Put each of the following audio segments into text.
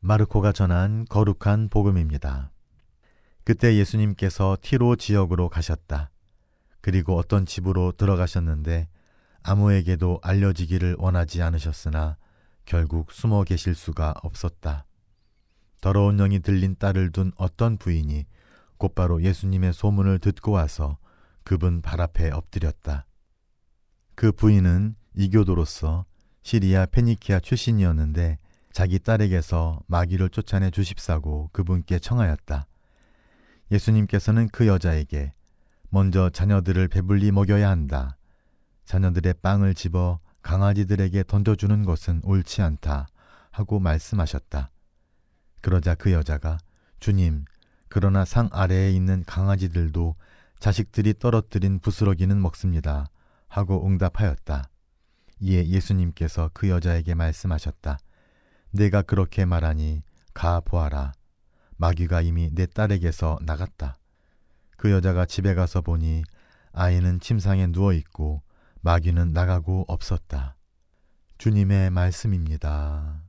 마르코가 전한 거룩한 복음입니다. 그때 예수님께서 티로 지역으로 가셨다. 그리고 어떤 집으로 들어가셨는데 아무에게도 알려지기를 원하지 않으셨으나 결국 숨어 계실 수가 없었다. 더러운 영이 들린 딸을 둔 어떤 부인이 곧바로 예수님의 소문을 듣고 와서 그분 발 앞에 엎드렸다. 그 부인은 이교도로서 시리아 페니키아 출신이었는데 자기 딸에게서 마귀를 쫓아내 주십사고 그분께 청하였다. 예수님께서는 그 여자에게 먼저 자녀들을 배불리 먹여야 한다. 자녀들의 빵을 집어 강아지들에게 던져주는 것은 옳지 않다. 하고 말씀하셨다. 그러자 그 여자가 주님, 그러나 상 아래에 있는 강아지들도 자식들이 떨어뜨린 부스러기는 먹습니다. 하고 응답하였다. 이에 예수님께서 그 여자에게 말씀하셨다. 내가 그렇게 말하니 가 보아라. 마귀가 이미 내 딸에게서 나갔다. 그 여자가 집에 가서 보니 아이는 침상에 누워 있고 마귀는 나가고 없었다. 주님의 말씀입니다.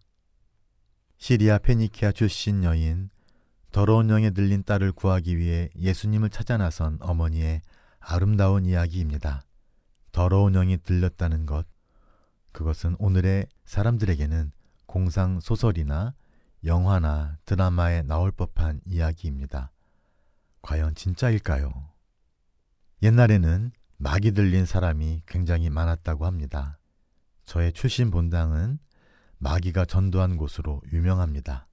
시리아 페니키아 출신 여인 더러운 영에 들린 딸을 구하기 위해 예수님을 찾아 나선 어머니의 아름다운 이야기입니다. 더러운 영이 들렸다는 것, 그것은 오늘의 사람들에게는 공상 소설이나 영화나 드라마에 나올 법한 이야기입니다. 과연 진짜일까요? 옛날에는 막이 들린 사람이 굉장히 많았다고 합니다. 저의 출신 본당은 마귀가 전도한 곳으로 유명합니다.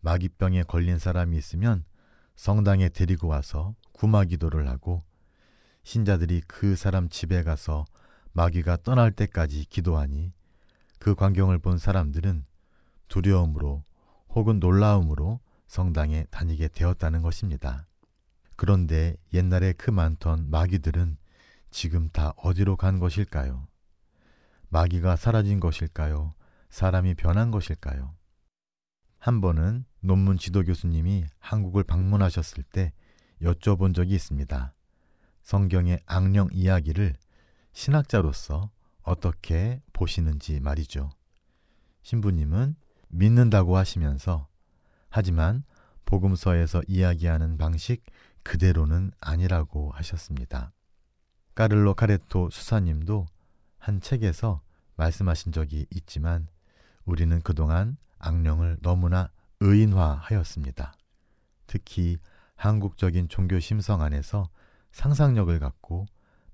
마귀병에 걸린 사람이 있으면 성당에 데리고 와서 구마 기도를 하고 신자들이 그 사람 집에 가서 마귀가 떠날 때까지 기도하니 그 광경을 본 사람들은 두려움으로 혹은 놀라움으로 성당에 다니게 되었다는 것입니다. 그런데 옛날에 그 많던 마귀들은 지금 다 어디로 간 것일까요? 마귀가 사라진 것일까요? 사람이 변한 것일까요? 한 번은 논문 지도 교수님이 한국을 방문하셨을 때 여쭤본 적이 있습니다. 성경의 악령 이야기를 신학자로서 어떻게 보시는지 말이죠. 신부님은 믿는다고 하시면서 하지만 복음서에서 이야기하는 방식 그대로는 아니라고 하셨습니다. 까를로 카레토 수사님도 한 책에서 말씀하신 적이 있지만 우리는 그동안 악령을 너무나 의인화하였습니다. 특히 한국적인 종교 심성 안에서 상상력을 갖고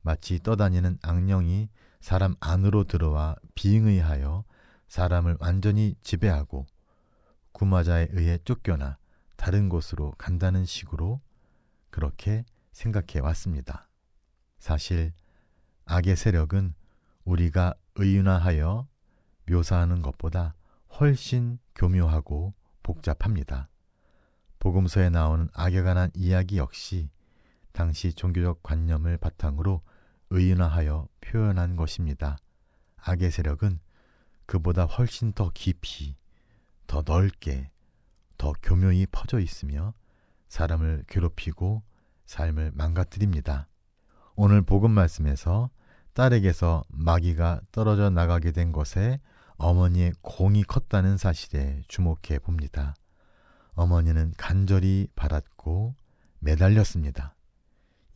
마치 떠다니는 악령이 사람 안으로 들어와 비응의하여 사람을 완전히 지배하고 구마자에 의해 쫓겨나 다른 곳으로 간다는 식으로 그렇게 생각해 왔습니다. 사실 악의 세력은 우리가 의인화하여 묘사하는 것보다 훨씬 교묘하고 복잡합니다. 복음서에 나오는 악에 관한 이야기 역시 당시 종교적 관념을 바탕으로 의인화하여 표현한 것입니다. 악의 세력은 그보다 훨씬 더 깊이, 더 넓게, 더 교묘히 퍼져 있으며 사람을 괴롭히고 삶을 망가뜨립니다. 오늘 복음 말씀에서 딸에게서 마귀가 떨어져 나가게 된 것에 어머니의 공이 컸다는 사실에 주목해 봅니다. 어머니는 간절히 바랐고 매달렸습니다.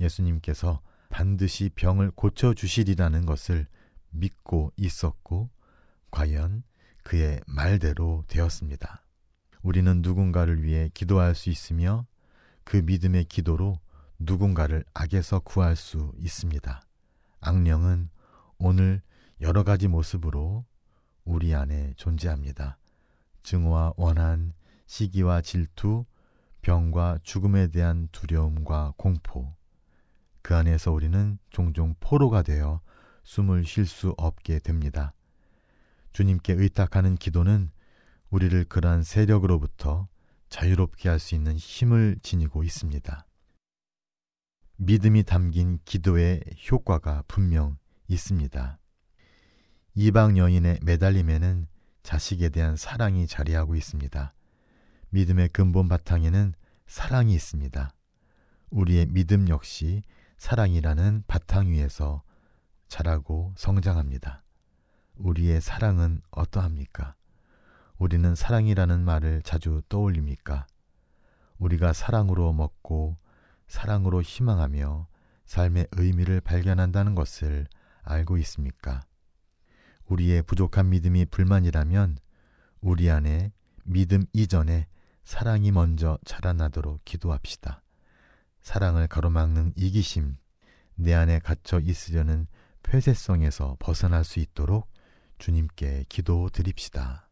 예수님께서 반드시 병을 고쳐 주시리라는 것을 믿고 있었고, 과연 그의 말대로 되었습니다. 우리는 누군가를 위해 기도할 수 있으며 그 믿음의 기도로 누군가를 악에서 구할 수 있습니다. 악령은 오늘 여러 가지 모습으로 우리 안에 존재합니다. 증오와 원한, 시기와 질투, 병과 죽음에 대한 두려움과 공포, 그 안에서 우리는 종종 포로가 되어 숨을 쉴 수 없게 됩니다. 주님께 의탁하는 기도는 우리를 그러한 세력으로부터 자유롭게 할 수 있는 힘을 지니고 있습니다. 믿음이 담긴 기도의 효과가 분명 있습니다. 이방 여인의 매달림에는 자식에 대한 사랑이 자리하고 있습니다. 믿음의 근본 바탕에는 사랑이 있습니다. 우리의 믿음 역시 사랑이라는 바탕 위에서 자라고 성장합니다. 우리의 사랑은 어떠합니까? 우리는 사랑이라는 말을 자주 떠올립니까? 우리가 사랑으로 먹고 사랑으로 희망하며 삶의 의미를 발견한다는 것을 알고 있습니까? 우리의 부족한 믿음이 불만이라면 우리 안에 믿음 이전에 사랑이 먼저 자라나도록 기도합시다. 사랑을 가로막는 이기심, 내 안에 갇혀 있으려는 폐쇄성에서 벗어날 수 있도록 주님께 기도 드립시다.